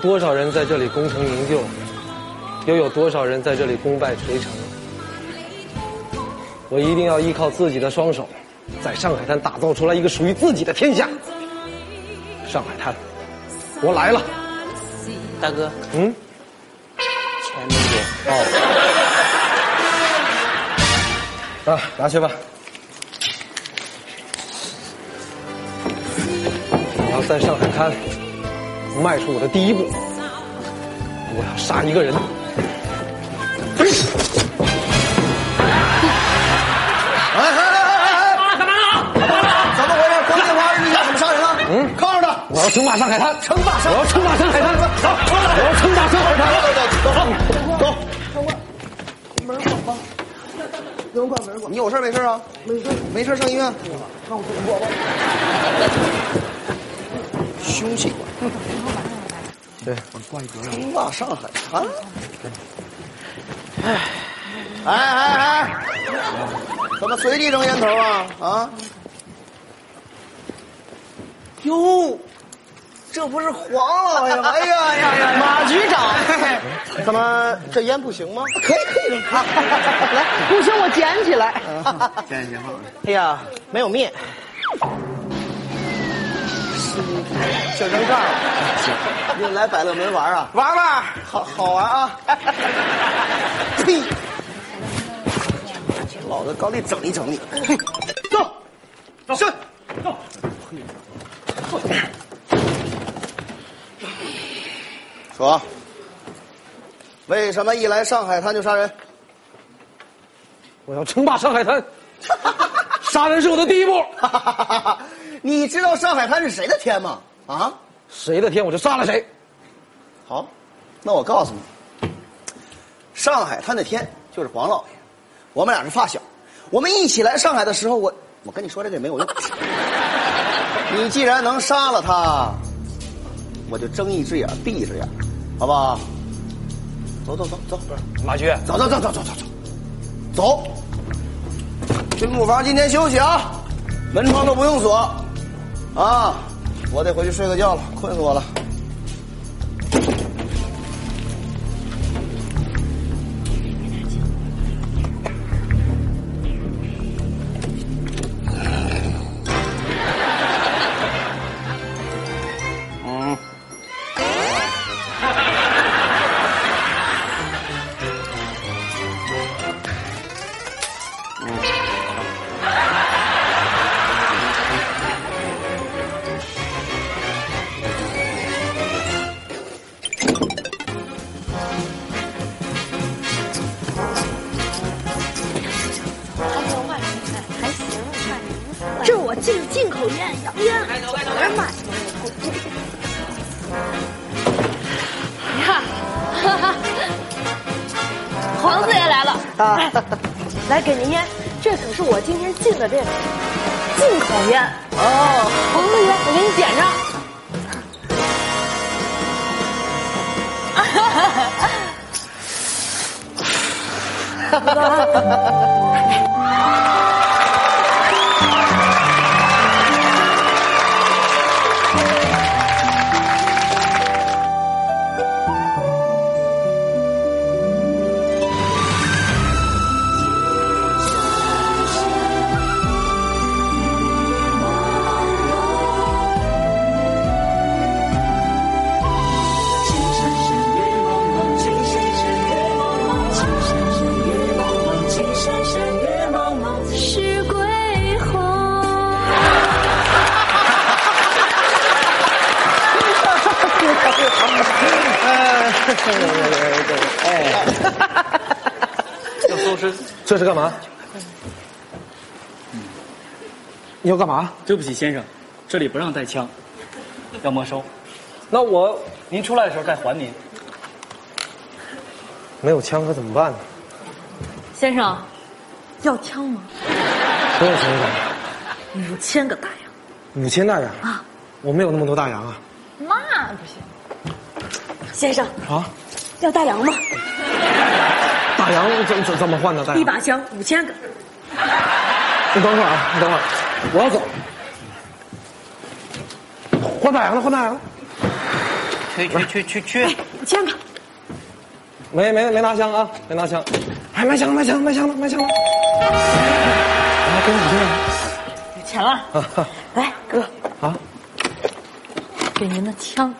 多少人在这里功成名就，又有多少人在这里功败垂成？我一定要依靠自己的双手，在上海滩打造出来一个属于自己的天下。上海滩，我来了。大哥，嗯，钱没给。哦，啊，拿去吧。我要在上海滩迈出我的第一步，我要杀一个人。哎哎哎哎哎！干嘛呢？怎么回事？怎么杀人了？嗯，他！我要称霸上海滩，称霸上，我要称霸上海滩，走，我要称霸上海滩。走走走走走。门关吧。门关门关。你有事没事啊？没事，没事上医院。看我这过吧。凶器馆。对，称霸上海滩。哎，哎哎哎！怎么随地扔烟头啊？啊？哟，这不是黄老爷吗？哎呀呀呀！马局长，怎么这烟不行吗？可以可以扔。来，不行我捡起来。捡捡好。哎呀，没有灭。就扔这儿了。行，您来百乐门玩啊？玩玩，好好玩啊！呸！老子刚得整一整你。走，走，是，走。说，为什么一来上海滩就杀人？我要称霸上海滩，杀人是我的第一步。你知道上海滩是谁的天吗？啊？谁的天我就杀了谁。好，那我告诉你，上海滩的天就是黄老爷，我们俩是发小，我们一起来上海的时候，我我跟你说这个没有用。你既然能杀了他，我就睁一只眼闭一只眼，好不好？走走走走，马局，走走走走走走走，走。军部房今天休息啊，门窗都不用锁，啊，我得回去睡个觉了，困死我了。啊，来给您烟，这可是我今天进的这个进口烟。哦，红的烟，我给你点上。是 要搜身。这是干嘛？你要干嘛？对不起，先生，这里不让带枪，要没收。那我您出来的时候再还您。没有枪可怎么办呢？先生，要枪吗？多少钱一把？五千个大洋五千大洋啊！我没有那么多大洋啊！先生，啊，要大洋吗？大洋怎怎怎么换呢？大洋？一把枪五千个。你等会儿啊，你等会儿，我要走。换大洋了，换大洋了。去去去去去！五千个。没没没拿枪啊，没拿枪。哎，卖枪卖枪卖枪了，卖枪了。来，给你这有钱了。来，哥，啊，给您的枪，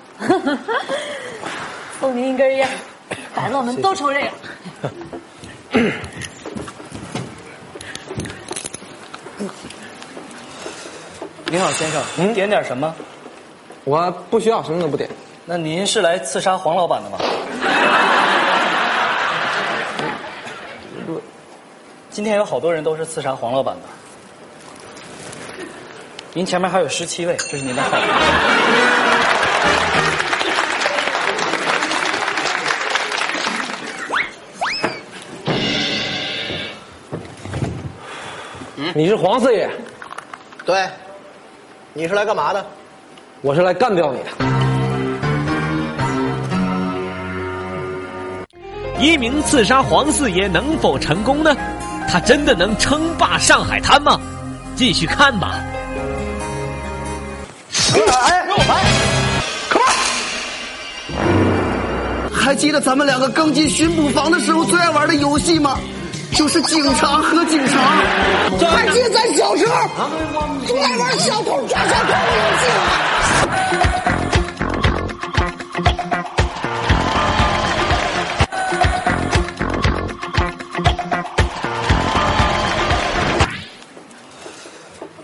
送您一根烟，反正我们都抽这个。您好，先生，您点点什么？我不需要，什么都不点。那您是来刺杀黄老板的吗？今天有好多人都是刺杀黄老板的。您前面还有十七位，这是您的号。你是黄四爷，对，你是来干嘛的？我是来干掉你的。一鸣刺杀黄四爷能否成功呢？他真的能称霸上海滩吗？继续看吧。哎，哎，come on！还记得咱们两个刚进巡捕房的时候最爱玩的游戏吗？就是警察和警察。还记得咱小时候总爱玩小偷抓小偷的游戏吗？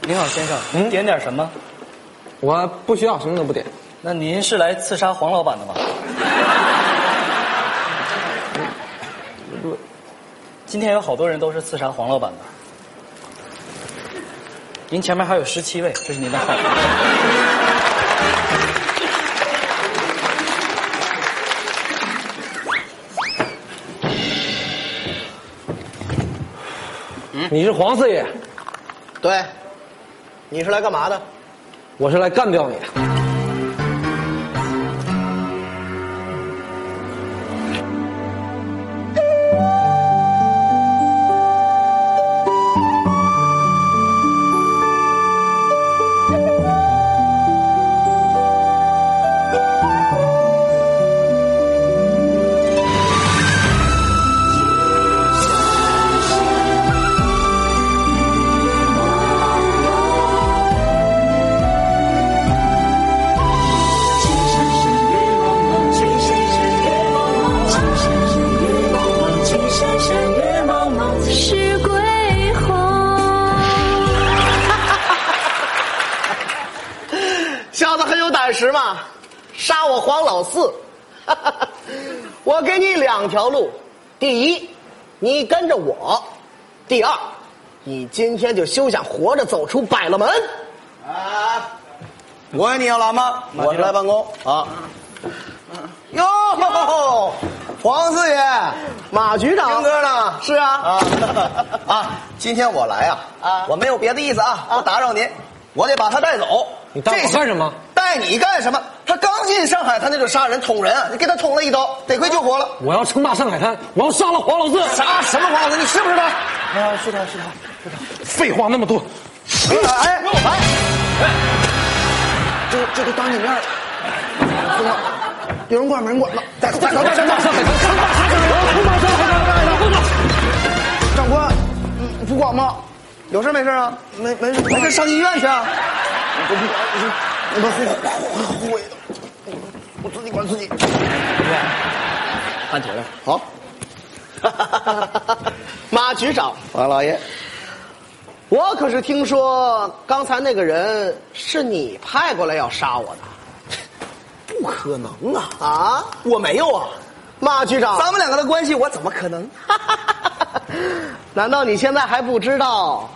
你好，先生，您点点什么？我不需要，什么都不点。那您是来刺杀黄老板的吗？今天有好多人都是刺杀黄老板的。您前面还有十七位，这是您的号。你是黄四爷，对，你是来干嘛的？我是来干掉你的。小子很有胆识嘛，杀我黄老四。我给你两条路：第一，你跟着我；第二，你今天就休想活着走出百乐门。啊，我问你要来吗？我是来办公啊。哟，黄四爷，马局长，听歌呢？是啊，啊啊！今天我来啊，啊我没有别的意思啊，不打扰您，我得把他带走。你带我干什么？带你干什么？他刚进上海，他那就杀人捅人啊！你给他捅了一刀，得亏救活了。我要称霸上海滩，我要杀了黄老四。啥什么黄老四？你是不是他？啊，是他是他是他。废话那么多，哎哎哎！这这都当你面儿，是吧？有人管没人管了。再再再再再上海滩，称霸上海滩，称霸上海滩。长官，嗯，不管吗？有事没事啊？没没事没事，上医院去啊！我不管，我我后悔的，我自己管自己。看起来。好，马局长，王老爷，我可是听说刚才那个人是你派过来要杀我的不可能啊！啊？我没有啊！马局长，咱们两个的关系，我怎么可能？难道你现在还不知道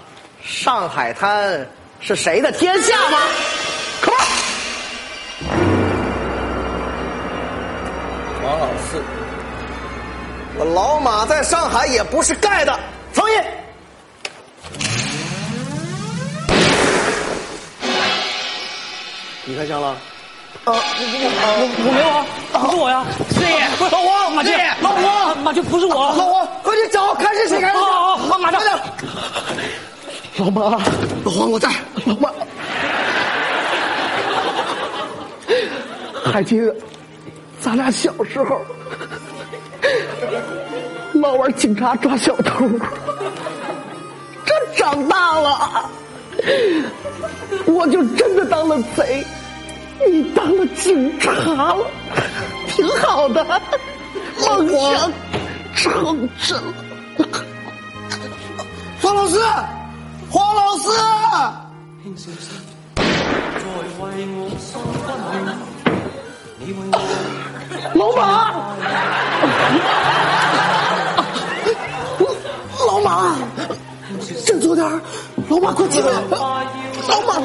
上海滩是谁的天下吗王老四，我老马在上海也不是盖的。放音。你开枪了？啊我我我没有啊，不是我呀，四爷，老黄，马局，老黄，马军不是我，老黄，快去找，看是谁开的枪。好好好马上。老马，老黄我在。老马，还记得咱俩小时候老玩警察抓小偷，这长大了，我就真的当了贼，你当了警察了，挺好的，梦想成真了。黄老师，黄老师，老马，老马，振作点老马快进来！老马，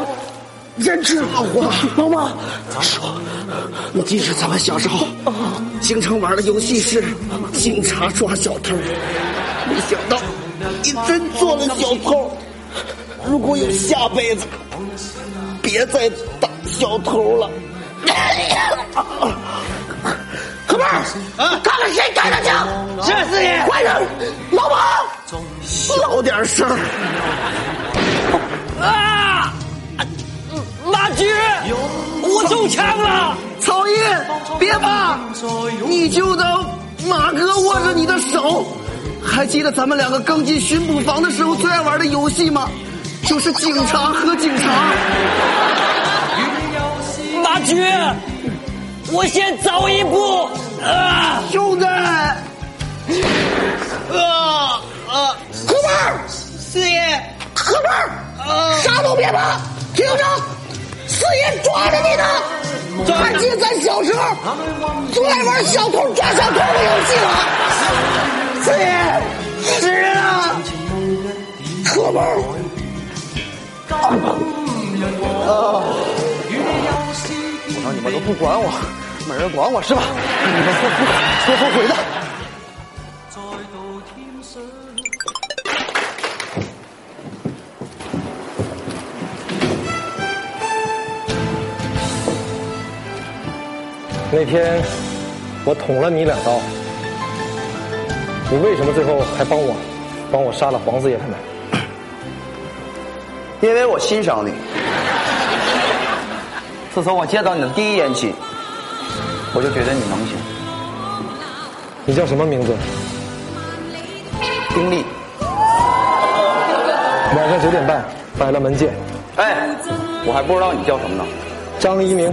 坚持，老黄，老马，说，你记着咱们小时候经常玩的游戏是警察抓小偷，没想到你真做了小偷。如果有下辈子，别再当小偷了。哥们儿，看看谁干的枪！是四爷，快点，老马，小点声儿。啊！马局，我中枪了！曹爷，别怕，你就当马哥握着你的手。还记得咱们两个刚进巡捕房的时候最爱玩的游戏吗？就是警察和警察。马局，我先走一步啊！兄弟，啊啊！哥们儿，四爷，哥们儿，啥都别怕，听着，四爷抓着你呢。还记得咱小时候最爱玩小偷抓小偷的游戏吗？四爷，是啊。哥们儿，我让你们都不管我，没人管我是吧？你们会会会后悔的。那天我捅了你两刀，你为什么最后还帮我，帮我杀了黄四爷他们？因为我欣赏你。自从我见到你的第一眼起，我就觉得你能行。你叫什么名字？丁力，晚上九点半，百乐门见。哎，我还不知道你叫什么呢。张一鸣。